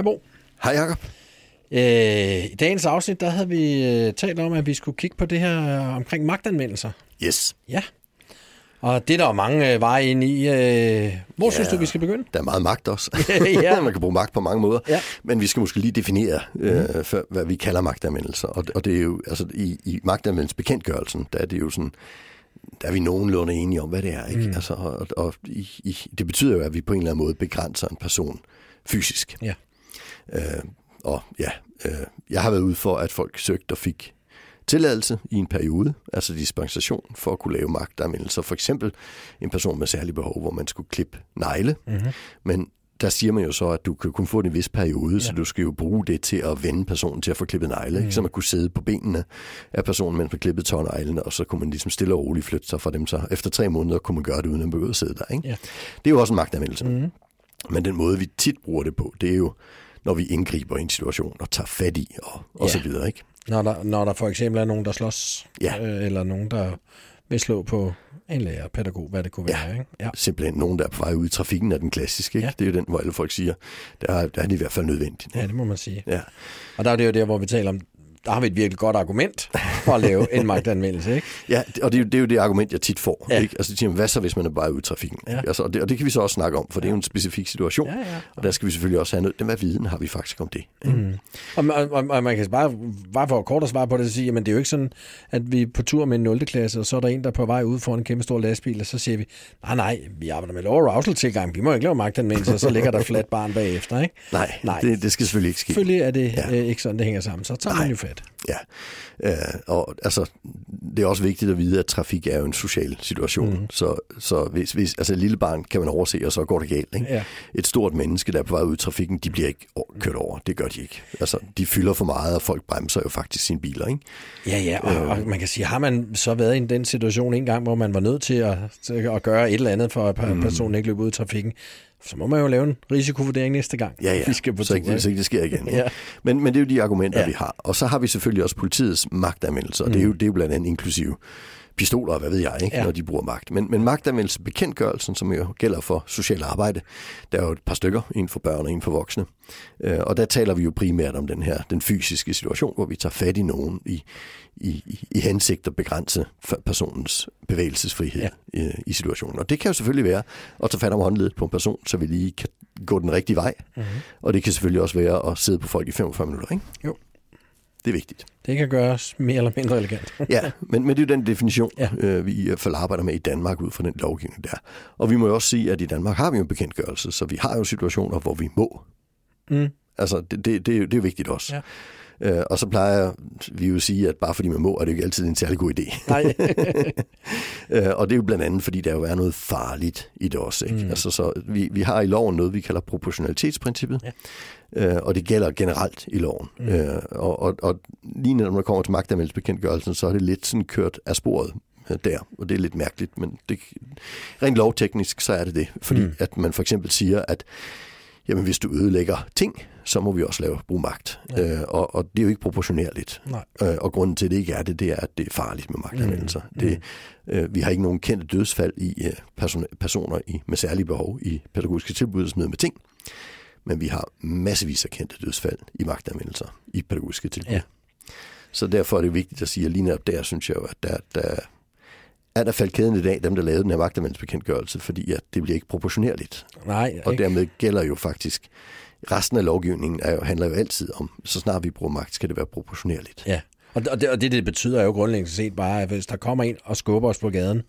Hej Bo. Hej Jacob. Øh, I dagens afsnit, der havde vi øh, talt om, at vi skulle kigge på det her øh, omkring magtanvendelser. Yes. Ja. Og det er der jo mange øh, veje ind i. Øh, hvor Ja. synes du, vi skal begynde? Der er meget magt også. Ja. Man kan bruge magt på mange måder. Ja. Men vi skal måske lige definere, øh, for, hvad vi kalder magtanvendelser. Og, og det er jo, altså i, i magtanvendelsesbekendtgørelsen, der er det jo sådan, der er vi nogenlunde enige om, hvad det er. Ikke? Mm. Altså, og og i, i, det betyder jo, at vi på en eller anden måde begrænser en person fysisk. Ja. Øh, og ja, øh, jeg har været ude for, at folk søgte og fik tilladelse i en periode, altså dispensation for at kunne lave magtanvendelser. For eksempel en person med særlige behov, hvor man skulle klippe negle. Mm-hmm. Men der siger man jo så, at du kan kun få det en vis periode, ja. så du skal jo bruge det til at vende personen til at få klippet negle. Mm. Ikke? Så man kunne sidde på benene af personen, mens man klippede tårneglene, og så kunne man ligesom stille og roligt flytte sig fra dem. Så efter tre måneder kunne man gøre det, uden at begynde at sidde der. Ikke? Ja. Det er jo også en magtanvendelse. Mm. Men den måde, vi tit bruger det på, det er jo, når vi indgriber i en situation og tager fat i og, og Ja. så videre. Ikke? Når der, når der for eksempel er nogen, der slås, Ja. øh, eller nogen, der vil slå på en lærer, pædagog, hvad det kunne Ja. være. Ikke? Ja. Simpelthen nogen, der er på vej ud i trafikken, er den klassiske. Ikke? Ja. Det er jo den, hvor alle folk siger, der er, der er det i hvert fald nødvendigt. ja, det må man sige. Ja. Og der er det jo der, hvor vi taler om, der har vi et virkelig godt argument for at lave en magtanvendelse, ikke? Ja, og det er, jo, det er jo det argument, jeg tit får. Ja. Ikke? Altså, de siger, hvad så, hvis man er bare ude i trafikken? Ja. Ikke? Altså, og, det, og det kan vi så også snakke om, for det er jo en specifik situation. Ja, ja. Og der skal vi selvfølgelig også have noget. Hvad viden har vi faktisk om det? Ikke? Mm. Og, og, og, og man kan bare, bare for kort at svare på det, så sige, jamen det er jo ikke sådan, at vi er på tur med en 0. klasse, og så er der en, der er på vej ud for en kæmpe stor lastbil, og så siger vi, nej, nej, vi arbejder med low arousal tilgang, vi må ikke lave magtanvendelse, og så ligger der flat barn bagefter, ikke? Nej, Nej. Det, det skal selvfølgelig ikke ske. Selvfølgelig er det Ja. øh, ikke sådan, det hænger sammen, så tager man Nej. jo fat. Ja, øh, og altså, det er også vigtigt at vide, at trafik er jo en social situation. Mm. Så, så hvis, hvis altså et lille barn kan man overse, og så går det galt. Ikke? Ja. Et stort menneske, der er på vej ud i trafikken, de bliver ikke kørt over. Det gør de ikke. Altså, de fylder for meget, og folk bremser jo faktisk sine biler. Ikke? Ja, ja, og, og man kan sige, har man så været i den situation en gang, hvor man var nødt til at, at gøre et eller andet, for at mm. personen ikke løb ud i trafikken, så må man jo lave en risikovurdering næste gang. Ja, ja. Vi skal på så, ikke, så ikke det sker igen. Ja. men, men det er jo de argumenter, Ja. vi har. Og så har vi selvfølgelig også politiets magtanvendelser, og Mm. det, er jo, det er jo blandt andet inklusive pistoler, og hvad ved jeg, ikke, Ja. når de bruger magt. Men, men magtanvendelsebekendtgørelsen, som jo gælder for social arbejde, der er jo et par stykker, en for børn og en for voksne. Øh, og der taler vi jo primært om den her, den fysiske situation, hvor vi tager fat i nogen i, i, i- hensigt at begrænse personens bevægelsesfrihed Ja. i, i situationen. Og det kan jo selvfølgelig være at tage fat om håndledet på en person, så vi lige kan gå den rigtige vej. Mhm. Mm-hmm. Og det kan selvfølgelig også være at sidde på folk i 45 minutter. Ikke? Jo. Det er vigtigt. Det kan gøres mere eller mindre elegant. Ja, men, men det er jo den definition, Ja. øh, vi i hvert fald arbejder med i Danmark ud fra den lovgivning der. Og vi må jo også sige, at i Danmark har vi jo en bekendtgørelse, så vi har jo situationer, hvor vi må. Mm. Altså, det, det, det, er, jo, det er vigtigt også. Ja. Øh, og så plejer vi jo at sige, at bare fordi man må, er det jo ikke altid en særlig god idé. Nej. Øh, og det er jo blandt andet, fordi der jo er noget farligt i det også. Ikke? Mm. Altså, så vi, vi har i loven noget, vi kalder proportionalitetsprincippet, ja. øh, og det gælder generelt i loven. Mm. Øh, og, og, og lige når man kommer til magtanvendelsesbekendtgørelsen, så er det lidt sådan kørt af sporet øh, der, og det er lidt mærkeligt, men det, rent lovteknisk, så er det det. Fordi mm. at man for eksempel siger, at jamen, hvis du ødelægger ting, så må vi også lave brug magt. Ja. Øh, og, og det er jo ikke proportionerligt. Nej. Øh, og grunden til, at det ikke er det, det er, at det er farligt med magtanvendelser. Mm. Det, øh, vi har ikke nogen kendte dødsfald i øh, person, personer i, med særlige behov i pædagogiske tilbud, som med ting. Men vi har massevis af kendte dødsfald i magtanvendelser i pædagogiske tilbud. Ja. Så derfor er det vigtigt at sige, at lige netop der synes jeg jo, at der, der er der faldt kæden i dag, dem der lavede den her magtanvendelsesbekendtgørelse, fordi at det bliver ikke proportionerligt. Nej, Og ikke? dermed gælder jo faktisk, resten af lovgivningen er jo, handler jo altid om, så snart vi bruger magt, skal det være proportionerligt. Ja, og det, og det, og det, det betyder jo grundlæggende set bare, at hvis der kommer en og skubber os på gaden,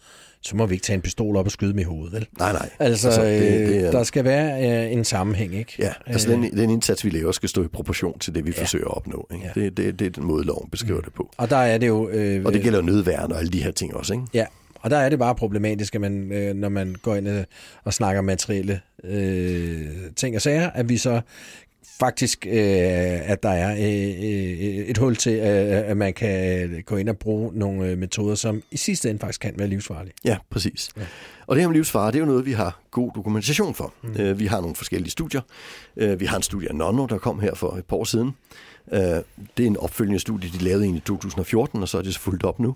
så må vi ikke tage en pistol op og skyde dem i hovedet, vel? Nej, nej. Altså, altså det, det det er... er- der skal være øh, en sammenhæng, ikke? Ja, altså den, den indsats, vi laver, skal stå i proportion til det, vi Ja. forsøger at opnå. Ikke? Ja. Det, det, det er den måde, loven beskriver mm. det på. Og der er det jo... Øh, Og det gælder jo nødværn og alle de her ting også, ikke? Ja, og der er det bare problematisk, at man, øh, når man går ind øh, og snakker materielle øh, ting og sager, at vi så faktisk, øh, at der er øh, øh, et hul til, øh, at man kan gå ind og bruge nogle øh, metoder, som i sidste ende faktisk kan være livsfarlige. Ja, præcis. Ja. Og det her med livsfare, det er jo noget, vi har god dokumentation for. Mm. Vi har nogle forskellige studier. Vi har en studie af Nonno, der kom her for et par år siden. Uh, det er en opfølgende studie, de lavede i 2014, og så er det så fuldt op nu.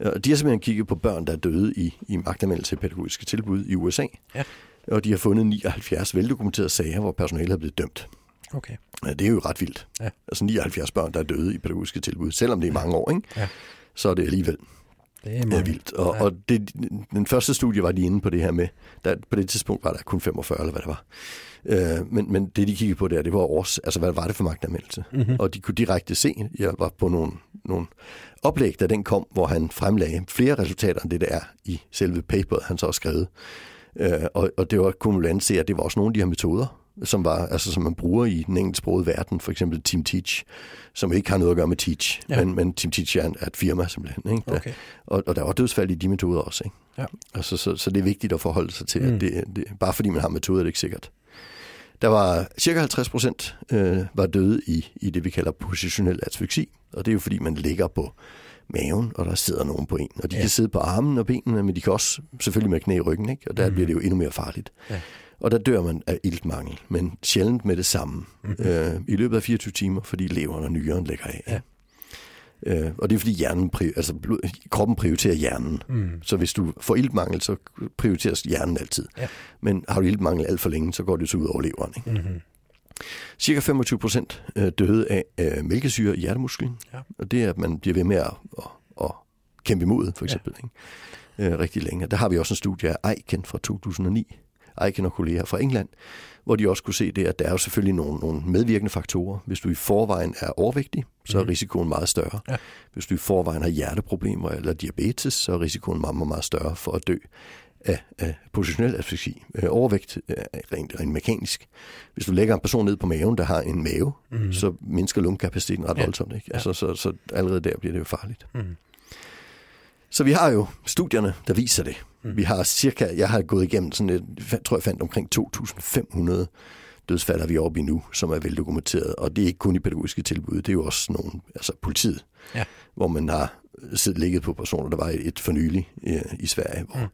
Uh, de har simpelthen kigget på børn, der er døde i, i magtanvendelse af pædagogiske tilbud i USA. Ja. Og de har fundet 79 veldokumenterede sager, hvor personalet er blevet dømt. Okay. Ja, det er jo ret vildt. Ja. Altså 79 børn, der er døde i pædagogiske tilbud, selvom det er mange år, ikke? Ja. så er det alligevel Det er meget vildt. Og, Ja. og det, den første studie var de inde på det her med, der, på det tidspunkt var der kun 45, eller hvad det var. Øh, men, men det, de kiggede på der, det var års, altså hvad var det for magtanmeldelse? Mm-hmm. Og de kunne direkte se, jeg var på nogle, nogle oplæg, da den kom, hvor han fremlagde flere resultater end det, der er i selve paperet, han så har skrevet. Øh, og, og det var, kunne man se, at det var også nogle af de her metoder, som, var, altså, som man bruger i den engelsksprogede verden, for eksempel Team Teach, som ikke har noget at gøre med Teach, Ja. men, men Team Teach er, er et firma simpelthen. Ikke? Der, Okay. og, og der var dødsfald i de metoder også. Ikke? Ja. Altså, så, så det er vigtigt at forholde sig til, Mm. at det, det, bare fordi man har metoder, er det ikke sikkert. Der var cirka 50 procent øh, var døde i, i det, vi kalder positionel asfyksi, og det er jo fordi, man ligger på maven, og der sidder nogen på en. Og de Ja. kan sidde på armen og benene, men de kan også selvfølgelig med knæ i ryggen, ikke? og der mm. bliver det jo endnu mere farligt. Ja. Og der dør man af iltmangel, men sjældent med det samme. Mhm. Øh, I løbet af 24 timer, fordi leveren og nyren lægger af. Ja. Øh, og det er fordi hjernen, altså blod, kroppen prioriterer hjernen. Mm. Så hvis du får iltmangel, så prioriteres hjernen altid. Ja. Men har du iltmangel alt for længe, så går det så ud over leveren. Ikke? Mm-hmm. Cirka 25 procent øh, døde af øh, mælkesyre i hjertemusklen. Ja. Og det er, at man bliver ved med at, at, at kæmpe imod, for eksempel. Ja. Ikke? Øh, rigtig længe. Der har vi også en studie af Eichen fra 2009. Eichen og kolleger fra England, hvor de også kunne se det, at der er jo selvfølgelig nogle, nogle medvirkende faktorer. Hvis du i forvejen er overvægtig, så er Mhm. risikoen meget større. Ja. Hvis du i forvejen har hjerteproblemer eller diabetes, så er risikoen meget, meget, meget større for at dø af, af positionel asfyksi. Øh, overvægt er rent, rent mekanisk. Hvis du lægger en person ned på maven, der har en mave, Mm. så mindsker lungekapaciteten ret Ja. ja. voldsomt. Ikke? Ja. Altså, så, så allerede der bliver det jo farligt. Mm. Så vi har jo studierne, der viser det. Mm. Vi har cirka, jeg har gået igennem sådan et, jeg tror jeg fandt omkring 2.500 dødsfald er vi oppe i nu, som er veldokumenteret. Og det er ikke kun i pædagogiske tilbud, det er jo også nogle, altså politiet, Ja. hvor man har siddet ligget på personer. Der var et for nylig øh, i Sverige, hvor, mm.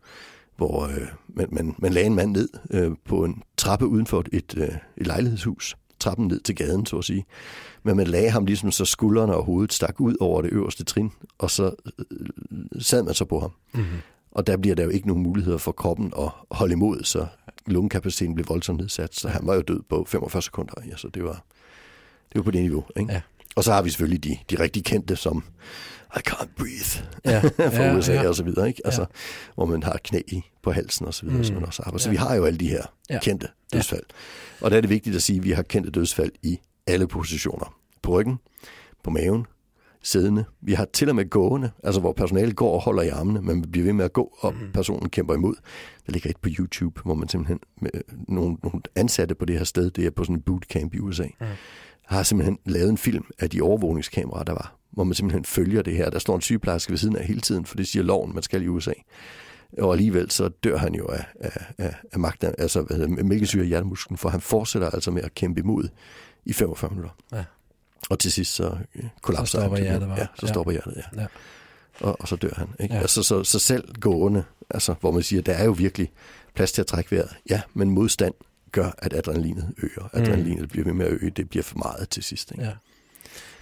hvor øh, man, man, man lagde en mand ned øh, på en trappe uden for et, øh, et lejlighedshus. Trappen ned til gaden, så at sige. Men man lagde ham ligesom så skuldrene og hovedet stak ud over det øverste trin, og så øh, sad man så på ham. Mm-hmm. Og der bliver der jo ikke nogen muligheder for kroppen at holde imod, så lungekapaciteten blev voldsomt nedsat. Så han var jo død på 45 sekunder. Ja, så det var, det var på det niveau. Ikke? Ja. Og så har vi selvfølgelig de, de rigtig kendte, som I can't breathe Ja. fra ja, USA ja. og så videre. Ikke? Altså, Hvor man har knæ på halsen og så videre, Mm. som man også har. Så Ja. vi har jo alle de her Ja. ja. kendte dødsfald. Og der er det vigtigt at sige, at vi har kendte dødsfald i alle positioner. På ryggen, på maven, siddende. Vi har til og med gående, altså hvor personalet går og holder i armene, men bliver ved med at gå, og Mm. personen kæmper imod. Der ligger et på YouTube, hvor man simpelthen, med nogle, nogle ansatte på det her sted, det er på sådan en bootcamp i USA, Mm. Har simpelthen lavet en film af de overvågningskameraer, der var, hvor man simpelthen følger det her. Der står en sygeplejerske ved siden af hele tiden, for det siger loven, man skal i USA. Og alligevel så dør han jo af, af, af, af magten, altså hvad hedder, mælkesyre i hjertemusklen, for han fortsætter altså med at kæmpe imod i 45 minutter. Ja. Og til sidst så øh, kollapser Så stopper han. hjertet bare. Ja, så Ja. stopper hjertet, ja. Ja. Og, og så dør han. Ikke? Ja. Altså, så, så selv gående, altså, hvor man siger, der er jo virkelig plads til at trække vejret. Ja, men modstand gør, at adrenalinet øger. Adrenalinet bliver ved med at øge. Det bliver for meget til sidst. Ikke? Ja.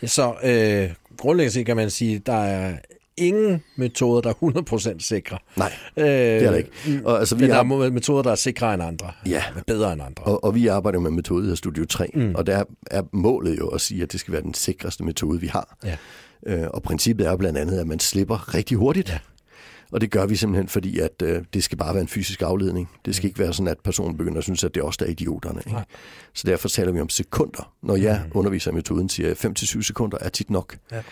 Ja, Så øh, grundlæggende set kan man sige, der er ingen metoder, der er 100% sikre. Nej, Øh, det er der ikke. Og, altså, vi Men der har, er metoder, der er sikre end andre. Ja. Bedre end andre. og, og vi arbejder med metode, der Studio 3, Mm. mm. og der er målet jo at sige, at det skal være den sikreste metode, vi har. Ja. Øh, og princippet er blandt andet, at man slipper rigtig hurtigt. Ja. Og det gør vi simpelthen, fordi at øh, det skal bare være en fysisk afledning. Det skal ikke være sådan, at personen begynder at synes, at det er os, der er idioterne. Ikke? Så derfor taler vi om sekunder. Når jeg Mm. underviser i metoden, siger jeg, 5-7 sekunder er tit nok. Ja.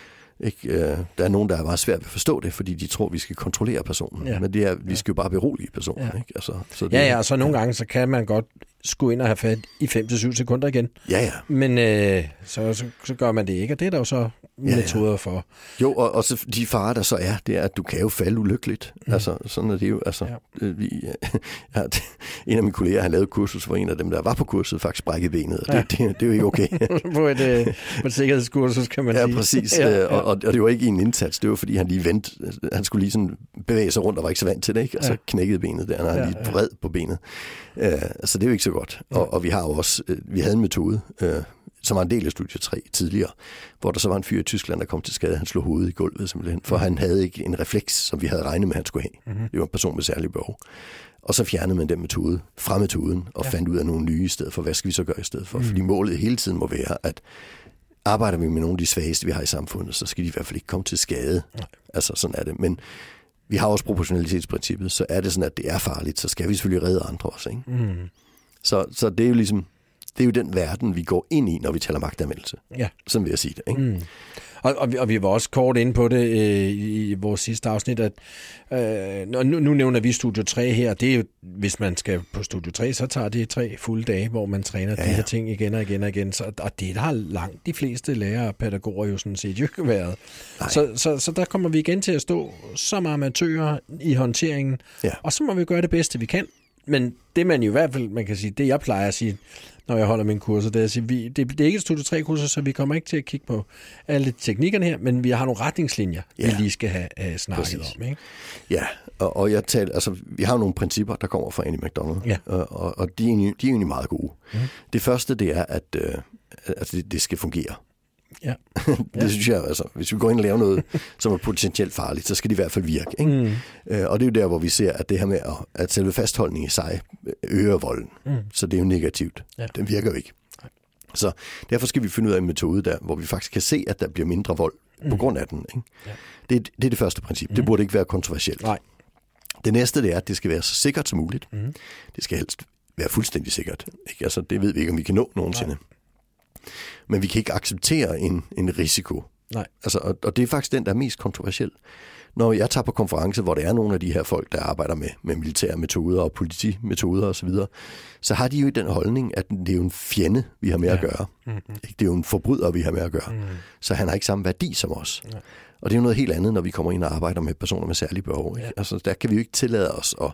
Ikke? Øh, der er nogen, der er meget svært ved at forstå det, fordi de tror, vi skal kontrollere personen. Ja. Men det er, vi skal jo bare berolige personen. Ja. Ikke? Altså, så det, Ja, ja, og så nogle gange, så kan man godt skulle ind og have fat i 5-7 sekunder igen. Ja, ja. Men øh, så, så, så gør man det ikke, og det er der jo så Ja, ja. metoder for. Jo, og, og så de farer, der så er, det er, at du kan jo falde ulykkeligt. Mm. Altså, sådan er det jo. Altså, Ja. ja. vi, ja, en af mine kolleger, han lavede et kursus, hvor en af dem, der var på kurset, faktisk brækkede benet. Og det, Ja. ja. det, det, er jo ikke okay. på, et, øh, på et sikkerhedskursus, kan man ja, sige. præcis. Ja, Ja, ja. Og, og, og det var ikke en indsats, det var fordi, han lige vendte. Han skulle lige sådan bevæge sig rundt og var ikke så vant til det, ikke? Og så Ja. knækkede benet der, og han Ja, ja, lige ja. vred på benet. Uh, så det er jo ikke så godt. Ja. Og, og vi har jo også, uh, vi havde en metode, uh, som var en del af studie 3 tidligere, hvor der så var en fyr i Tyskland, der kom til skade. Han slog hovedet i gulvet simpelthen, for han havde ikke en refleks, som vi havde regnet med, han skulle have. Mm-hmm. Det var en person med særlige behov. Og så fjernede man den metode fra metoden og ja. fandt ud af nogle nye i stedet for. Hvad skal vi så gøre i stedet for? Mm. Fordi målet hele tiden må være, at arbejder vi med nogle af de svageste, vi har i samfundet, så skal de i hvert fald ikke komme til skade. Nej. Altså sådan er det. Men vi har også proportionalitetsprincippet, så er det sådan, at det er farligt, så skal vi selvfølgelig redde andre også. Ikke? Mm. Så, så det er jo ligesom, det er jo den verden, vi går ind i, når vi taler magtanvendelse. Ja. Sådan vil jeg sige det. Ikke? Mm. Og, og, vi, og vi var også kort inde på det øh, i vores sidste afsnit, at øh, nu, nu nævner vi Studio 3 her. Det er jo, hvis man skal på Studio 3, så tager det tre fulde dage, hvor man træner ja, ja. de her ting igen og igen og igen. Så, og det har langt de fleste lærere og pædagoger jo sådan set jo ikke været. Så, så, så der kommer vi igen til at stå som amatører i håndteringen, ja. og så må vi gøre det bedste, vi kan. Men det man i hvert fald, man kan sige, det jeg plejer at sige, når jeg holder mine kurser, det er at sige, vi, det, det er ikke et studie 3 kurser, så vi kommer ikke til at kigge på alle teknikkerne her, men vi har nogle retningslinjer, ja. vi lige skal have uh, snakket Præcis. om. Ikke? Ja, og, og jeg taler, altså, vi har nogle principper, der kommer fra Annie McDonald, ja. og, og, og de, er egentlig, de er egentlig meget gode. Mm. Det første, det er, at uh, altså, det, det skal fungere. Ja. Det ja. synes jeg, altså, hvis vi går ind og laver noget, som er potentielt farligt, så skal det i hvert fald virke. Ikke? Mm. Øh, og det er jo der, hvor vi ser, at det her med, at, at selve fastholdningen i sig øger volden. Mm. Så det er jo negativt. Ja. Den virker jo ikke. Så derfor skal vi finde ud af en metode der, hvor vi faktisk kan se, at der bliver mindre vold mm. på grund af den. Ikke? Ja. Det, det er det første princip. Mm. Det burde ikke være kontroversielt. Nej. Det næste det er, at det skal være så sikkert som muligt. Mm. Det skal helst være fuldstændig sikkert. Ikke? Altså, det ved vi ikke, om vi kan nå nogensinde. Nej. Men vi kan ikke acceptere en, en risiko. Nej. Altså, og, og det er faktisk den, der er mest kontroversiel. Når jeg tager på konference, hvor der er nogle af de her folk, der arbejder med, med militære metoder og politimetoder osv., så, så har de jo den holdning, at det er jo en fjende, vi har med ja. at gøre. Mm-hmm. Det er jo en forbryder, vi har med at gøre. Mm. Så han har ikke samme værdi som os. Ja. Og det er jo noget helt andet, når vi kommer ind og arbejder med personer med særlige behov. Ikke? Ja. Altså, der kan vi jo ikke tillade os at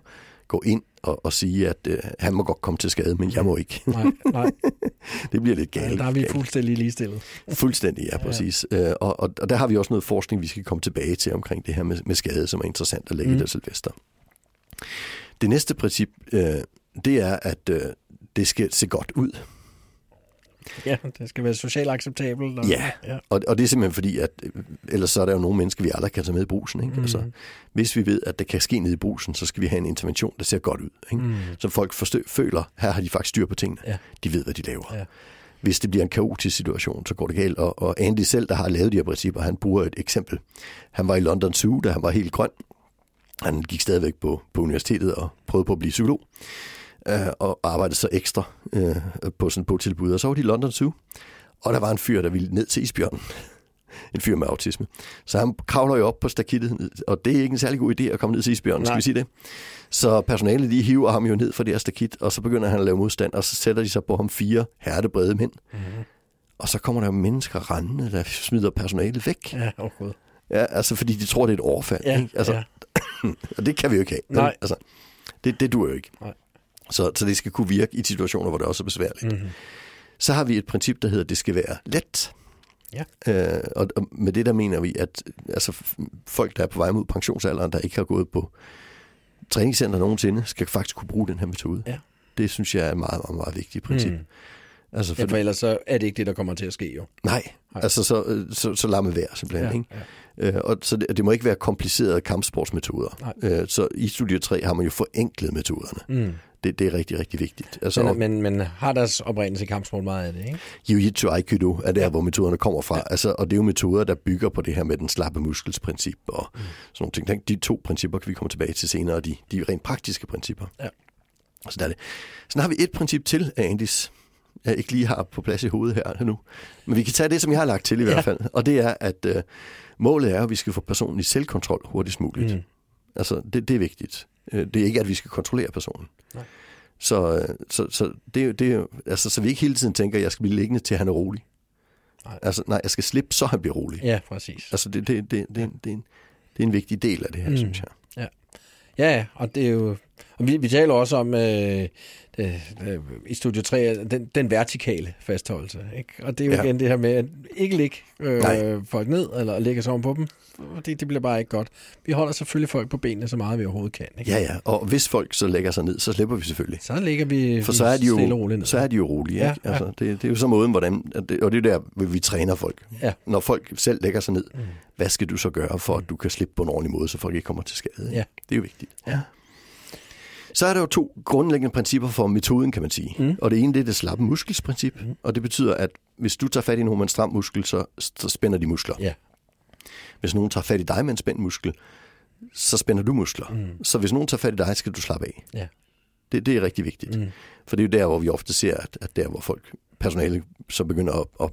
gå ind og, og sige, at øh, han må godt komme til skade, men jeg må ikke. Nej, nej. det bliver lidt galt. Ja, der er vi fuldstændig ligestillet. Fuldstændig, ja, præcis. Ja. Øh, og, og, og der har vi også noget forskning, vi skal komme tilbage til omkring det her med, med skade, som er interessant at lægge mm. i det Sylvester. Det næste princip, øh, det er, at øh, det skal se godt ud. Ja, det skal være socialt acceptabelt. Og, ja, ja. Og, og det er simpelthen fordi, at ellers så er der jo nogle mennesker, vi aldrig kan tage med i brusen. Ikke? Mm. Altså, hvis vi ved, at det kan ske ned i brusen, så skal vi have en intervention, der ser godt ud. Ikke? Mm. Så folk forstø- føler, her har de faktisk styr på tingene. Ja. De ved, hvad de laver. Ja. Hvis det bliver en kaotisk situation, så går det galt. Og, og Andy selv, der har lavet de her principper, han bruger et eksempel. Han var i London Zoo, da han var helt grøn. Han gik stadigvæk på, på universitetet og prøvede på at blive psykolog øh, og arbejdede så ekstra øh, på sådan et tilbud. Og så var de i London Zoo, og der var en fyr, der ville ned til isbjørnen. en fyr med autisme. Så han kravler jo op på stakittet, og det er ikke en særlig god idé at komme ned til isbjørnen, skal vi sige det. Så personalet de hiver ham jo ned fra det her stakit, og så begynder han at lave modstand, og så sætter de sig på ham fire hærdebrede mænd. Mm-hmm. Og så kommer der jo mennesker rendende, der smider personalet væk. Ja, overhovedet. Ja, altså fordi de tror, det er et overfald. Ja, ikke? Altså, ja. og det kan vi jo ikke have. Nej. Altså, det, det duer jo ikke. Nej. Så, så det skal kunne virke i situationer, hvor det også er besværligt. Mm-hmm. Så har vi et princip, der hedder, at det skal være let. Ja. Øh, og, og med det der mener vi, at altså, folk, der er på vej mod pensionsalderen, der ikke har gået på træningscenter nogensinde, skal faktisk kunne bruge den her metode. Ja. Det synes jeg er et meget, meget, meget vigtigt princip. Mm. Altså, for, ja, for ellers så er det ikke det, der kommer til at ske jo. Nej, nej. altså så, så, så lad mig være simpelthen. Ja, ikke? Ja. Øh, og så det, det må ikke være komplicerede kampsportsmetoder. Øh, så i studie 3 har man jo forenklet metoderne. Mm det, det er rigtig, rigtig vigtigt. Altså, men, men, men har deres oprindelse i kampsport meget af det, ikke? Jiu-Jitsu Aikido er der, ja. hvor metoderne kommer fra. Ja. Altså, og det er jo metoder, der bygger på det her med den slappe muskelsprincip og mm. sådan nogle ting. De to principper kan vi komme tilbage til senere, de, de rent praktiske principper. Ja. Så der er det. Så har vi et princip til af Andis, jeg ikke lige har på plads i hovedet her nu. Men vi kan tage det, som jeg har lagt til i ja. hvert fald. Og det er, at uh, målet er, at vi skal få personen i selvkontrol hurtigst muligt. Mm. Altså, det, det er vigtigt. Øh, det er ikke, at vi skal kontrollere personen. Nej. Så, øh, så, så, det, det, altså, så vi ikke hele tiden tænker, at jeg skal blive liggende til, at han er rolig. Nej. Altså, nej, jeg skal slippe, så han bliver rolig. Ja, præcis. Altså, det, det, det, det, det, er, en, det er en vigtig del af det her, mm. synes jeg. Ja. ja, og det er jo Og vi, vi taler også om øh, øh, i Studio 3, den, den vertikale fastholdelse. Ikke? Og det er jo ja. igen det her med at ikke ligge øh, folk ned, eller lægge sig på dem. Det, det bliver bare ikke godt. Vi holder selvfølgelig folk på benene så meget, vi overhovedet kan. Ikke? Ja, ja. Og hvis folk så lægger sig ned, så slipper vi selvfølgelig. Så ligger vi, For så er de jo, stille og roligt ned. så er de jo rolige. Ja, Ikke? Altså, det, det er jo så måden, hvordan... Og det, er der, vi træner folk. Ja. Når folk selv lægger sig ned, mm. hvad skal du så gøre, for at du kan slippe på en ordentlig måde, så folk ikke kommer til skade? Ja. Det er jo vigtigt. Ja. Så er der jo to grundlæggende principper for metoden, kan man sige. Mm. Og det ene det er det slappe muskelsprincip, mm. og det betyder, at hvis du tager fat i nogen med en stram muskel, så, så spænder de muskler. Ja. Hvis nogen tager fat i dig med en spændt muskel, så spænder du muskler. Mm. Så hvis nogen tager fat i dig, skal du slappe af. Ja. Det, det er rigtig vigtigt. Mm. For det er jo der, hvor vi ofte ser, at, at der, hvor folk, personale, så begynder at, at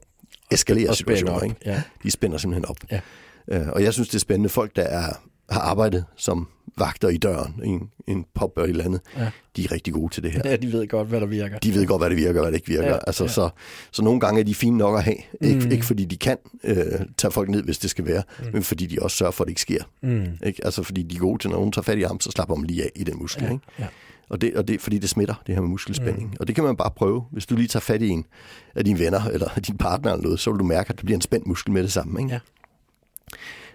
eskalere situationer. Ikke? ja. De spænder simpelthen op. Ja. Øh, og jeg synes, det er spændende. Folk, der er, har arbejdet som vagter i døren, en, en pop eller et andet, Ja. de er rigtig gode til det her. ja, de ved godt, hvad der virker. De ved godt, hvad det virker og hvad det ikke virker. Ja, altså, ja. Så, så nogle gange er de fine nok at have. Ikke, mm. ikke fordi de kan øh, tage folk ned, hvis det skal være, mm. men fordi de også sørger for, at det ikke sker. Mm. Ikke? Altså fordi de er gode til, når nogen tager fat i ham, så slapper man lige af i den muskel. Ja, Ikke? ja. Og, det, og det, fordi det smitter, det her med muskelspænding. Mm. Og det kan man bare prøve. Hvis du lige tager fat i en af dine venner, eller din partner eller noget, så vil du mærke, at det bliver en spændt muskel med det samme. Ikke? Ja.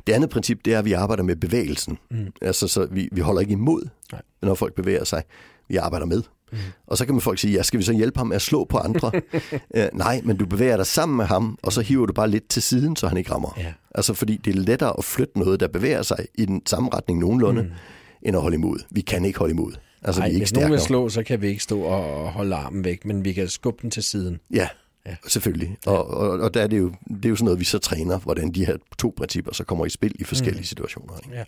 Det andet princip, det er, at vi arbejder med bevægelsen. Mm. Altså, så vi, vi holder ikke imod, Nej. når folk bevæger sig. Vi arbejder med. Mm. Og så kan man folk sige, ja, skal vi så hjælpe ham med at slå på andre? uh, nej, men du bevæger dig sammen med ham, og så hiver du bare lidt til siden, så han ikke rammer. Ja. Altså, fordi det er lettere at flytte noget, der bevæger sig i den samme retning nogenlunde, mm. end at holde imod. Vi kan ikke holde imod. Altså, Ej, vi er ikke hvis nogen vil slå, så kan vi ikke stå og holde armen væk, men vi kan skubbe den til siden. Ja, Ja. ja. selvfølgelig. Og, og, og der er det, jo, det er jo sådan noget, vi så træner, hvordan de her to principper så kommer i spil i forskellige mm. situationer. Ikke? Ja.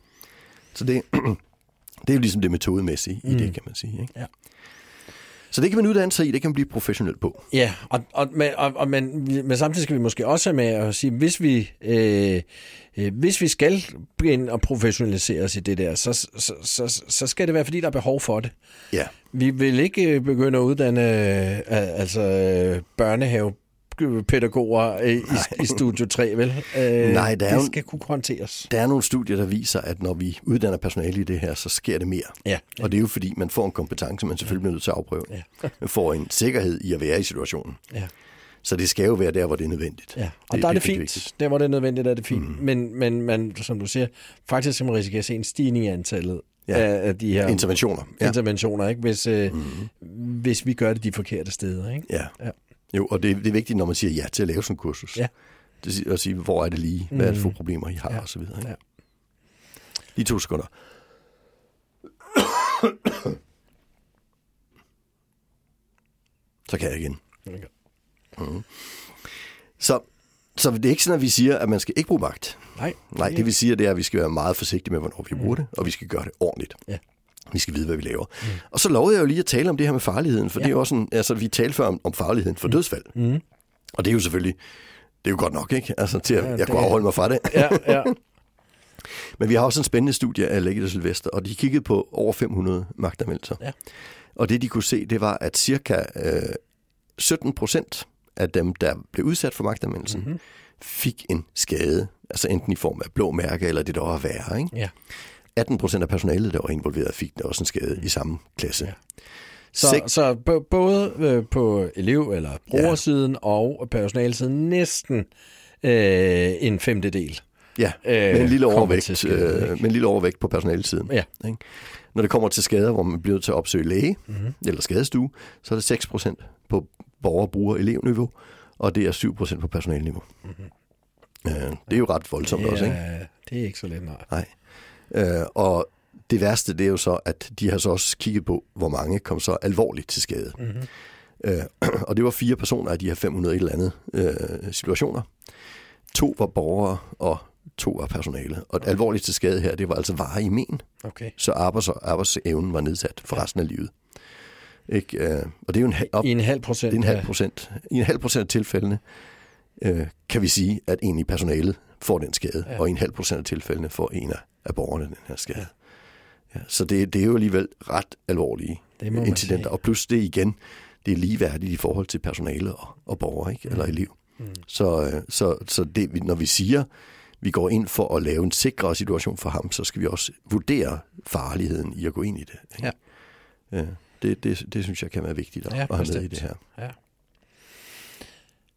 Så det, det er jo ligesom det metodemæssige mm. i det, kan man sige. Ikke? Ja. Så det kan man uddanne sig i, det kan man blive professionel på. Ja, og, og, men, og, og, men, men samtidig skal vi måske også have med at sige, hvis vi, øh, øh, hvis vi skal begynde at professionalisere os i det der, så, så, så, så skal det være, fordi der er behov for det. Ja, Vi vil ikke begynde at uddanne øh, altså øh, børnehave pædagoger øh, i, i Studio 3, vel? Øh, Nej, der er det jo- skal kunne håndteres. der er nogle studier, der viser, at når vi uddanner personale i det her, så sker det mere. Ja. Og det er jo fordi, man får en kompetence, man selvfølgelig bliver nødt til at afprøve. Ja. Man får en sikkerhed i at være i situationen. Ja. Så det skal jo være der, hvor det er nødvendigt. Ja, og det, der er det, rigtig fint. vigtigt. Der, hvor det er nødvendigt, er det fint. Mm. Men, men man, som du siger, faktisk kan man risikere at se en stigning i antallet Ja. af, af de her Interventioner. Ja. interventioner, ikke? Hvis, øh, hvis vi gør det de forkerte steder. Ikke? Ja. Ja. Jo, og det, det er vigtigt, når man siger ja til at lave sådan en kursus. Ja. Det at sige, hvor er det lige, hvad er det for problemer, I har, Ja. og så videre. Ikke? Ja. Lige to sekunder. Så kan jeg igen. Okay. Så, så det er ikke sådan, at vi siger, at man skal ikke bruge magt. Nej, Nej, det vi siger, det er, at vi skal være meget forsigtige med, hvornår vi bruger det, og vi skal gøre det ordentligt. Ja. Vi skal vide, hvad vi laver. Mm. Og så lovede jeg jo lige at tale om det her med farligheden, for ja. det er jo også en, altså, vi talte før om, om farligheden for mm. dødsfald. Mm. Og det er jo selvfølgelig, det er jo godt nok, ikke? Altså, til at Ja, jeg det kunne afholde mig fra det. Ja, ja. Men vi har også en spændende studie af Lægget og Sylvester, og de kiggede på over 500 magtanmeldelser. Ja. Og det, de kunne se, det var, at cirka øh, 17 procent af dem, der blev udsat for magtanmeldelsen, Mhm. mm-hmm. fik en skade, altså enten i form af blå mærke, eller det, der var værre. Ikke? ja. 18 procent af personalet, der var involveret, fik også en skade i samme klasse. Ja. Så, så b- både øh, på elev- eller brugersiden ja. og personalsiden næsten øh, en femtedel. Ja, Øh, med en lille kommer overvægt, skade, øh, med en lille overvægt på personalsiden. Ja. Ikke? Når det kommer til skader, hvor man bliver til at opsøge læge mm-hmm. eller skadestue, så er det 6 procent på borger, bruger, elevniveau, og det er 7 procent på personalniveau. Mm-hmm. Øh, det er jo ret voldsomt også, ikke? Det er ikke så let, nej. Nej. Øh, og det værste, det er jo så, at de har så også kigget på, hvor mange kom så alvorligt til skade. Mm-hmm. Øh, og det var fire personer af de her 500 et eller andet øh, situationer. To var borgere, og to var personale. Og alvorligt til skade her, det var altså varig men. Okay. Så arbejds- arbejdsevnen var nedsat for resten af livet. Ikke? Øh, og det er jo en, hal- op, I en halv procent. det er en halv procent. I en halv procent af tilfældene øh, kan vi sige, at en i personalet får den skade, Ja. ja. og i en halv procent af tilfældene får en af, af borgerne den her skade. Ja. Ja, så det, det er jo alligevel ret alvorlige incidenter. sige. Og plus det igen, det er ligeværdigt i forhold til personale og, og borgere, ikke? eller elev. Mm. Så, øh, så, så det, når vi siger, vi går ind for at lave en sikrere situation for ham, så skal vi også vurdere farligheden i at gå ind i det. Ikke? Ja. Øh, det, det, det synes jeg kan være vigtigt at, Ja, at have med i det her. Ja.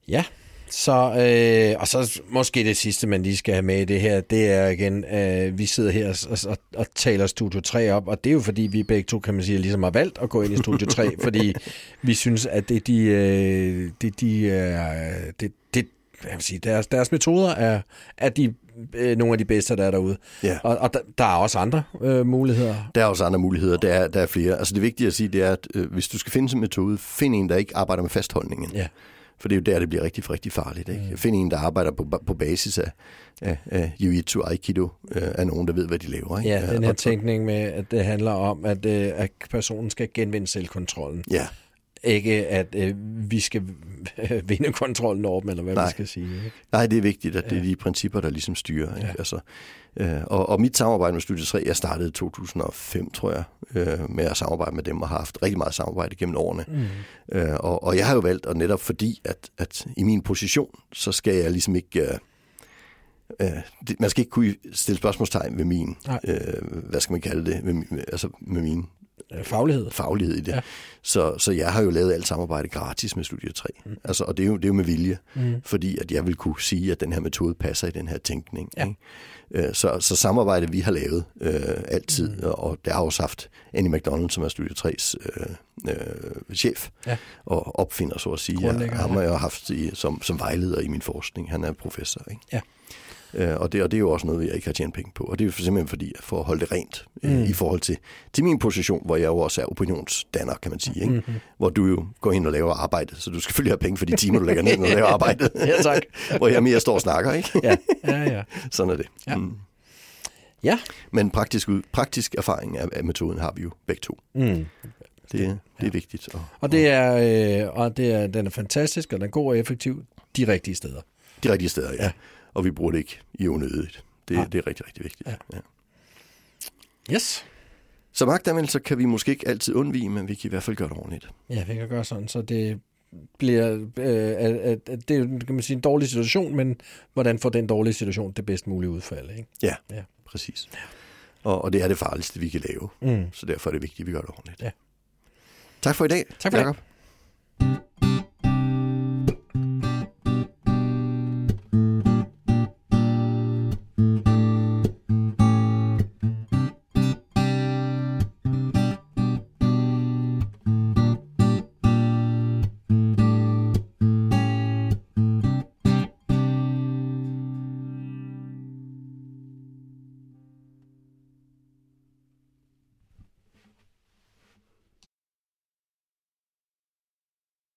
Ja, så, øh, og så måske det sidste, man lige skal have med i det her, det er igen, øh, vi sidder her og, og, og taler Studio 3 op, og det er jo fordi, vi begge to, kan man sige, ligesom har valgt at gå ind i Studio 3, fordi vi synes, at det, de, øh, det, de, øh, det, det, jeg vil sige, deres, deres metoder er, er de, øh, nogle af de bedste, der er derude. Ja. Og, og der, der er også andre øh, muligheder. Der er også andre muligheder. Der er, der er flere. Altså det vigtige at sige, det er, at øh, hvis du skal finde en metode, find en, der ikke arbejder med fastholdningen. Ja. For det er jo der, det bliver rigtig, rigtig farligt. Ikke? Mm. Find en, der arbejder på, på basis af, af, af Jiu-Jitsu Aikido, øh, af nogen, der ved, hvad de laver. Ikke? Ja, den her og- tænkning med, at det handler om, at, øh, at personen skal genvinde selvkontrollen. Ja, Ikke at øh, vi skal vinde kontrollen over dem, eller hvad Nej. man skal sige. Ikke? nej, det er vigtigt, at det er de principper, der ligesom styrer. Ikke? Ja. Altså, øh, og, og mit samarbejde med Studie 3, jeg startede i 2005, tror jeg, øh, med at samarbejde med dem, og har haft rigtig meget samarbejde gennem årene. Mm. Øh, og, og jeg har jo valgt, og netop fordi, at, at i min position, så skal jeg ligesom ikke... Øh, øh, det, man skal ikke kunne stille spørgsmålstegn ved min, Nej. øh, hvad skal man kalde det, med, altså med min Øh, Faglighed. faglighed i det. Ja. Så, så jeg har jo lavet alt samarbejde gratis med Studie 3. Mm. Altså, og det er, jo, det er jo med vilje, Mm. fordi at jeg vil kunne sige, at den her metode passer i den her tænkning. Ja. Ikke? Øh, Så, så samarbejde, vi har lavet øh, altid, mm. og der har også haft Annie McDonald, som er Studie 3's øh, øh, chef Ja. og opfinder, så at sige. Grundlægger, Ham har jeg haft i, som, som vejleder i min forskning. Han er professor. Ikke? Ja. Øh, og, det, og det er jo også noget, jeg ikke har tjent penge på. Og det er jo simpelthen fordi, for at holde det rent mm. Mm. øh, i forhold til, til min position, hvor jeg jo også er opinionsdanner, kan man sige. Ikke? Mhm. Hvor du jo går ind og laver arbejde, så du skal selvfølgelig have penge for de timer, du lægger ned, når du laver arbejdet. Ja, tak. hvor jeg mere står og snakker, ikke? Ja, ja, ja. Sådan er det. Ja. Mm. Ja. Men praktisk, praktisk erfaring af, af metoden har vi jo begge to. Mm. Det, det er vigtigt. Og, Og, det er, øh, og det er, den er fantastisk, og den er god og effektiv de rigtige steder. de rigtige steder, ja. Ja. Ja. Og vi bruger det ikke i unødigt. Det, Nej. det er rigtig, rigtig vigtigt. Ja. Ja. Yes. Så magtanvendelse kan vi måske ikke altid undvige, men vi kan i hvert fald gøre det ordentligt. Ja, vi kan gøre sådan, så det bliver, øh, at, at, at det er kan man sige, en dårlig situation, men hvordan får den dårlige situation det bedst mulige udfald, ikke? Ja, Ja. ja. præcis. Og, og det er det farligste, vi kan lave. Mm. Så derfor er det vigtigt, at vi gør det ordentligt. Ja. Tak for i dag, Tak for. Jacob.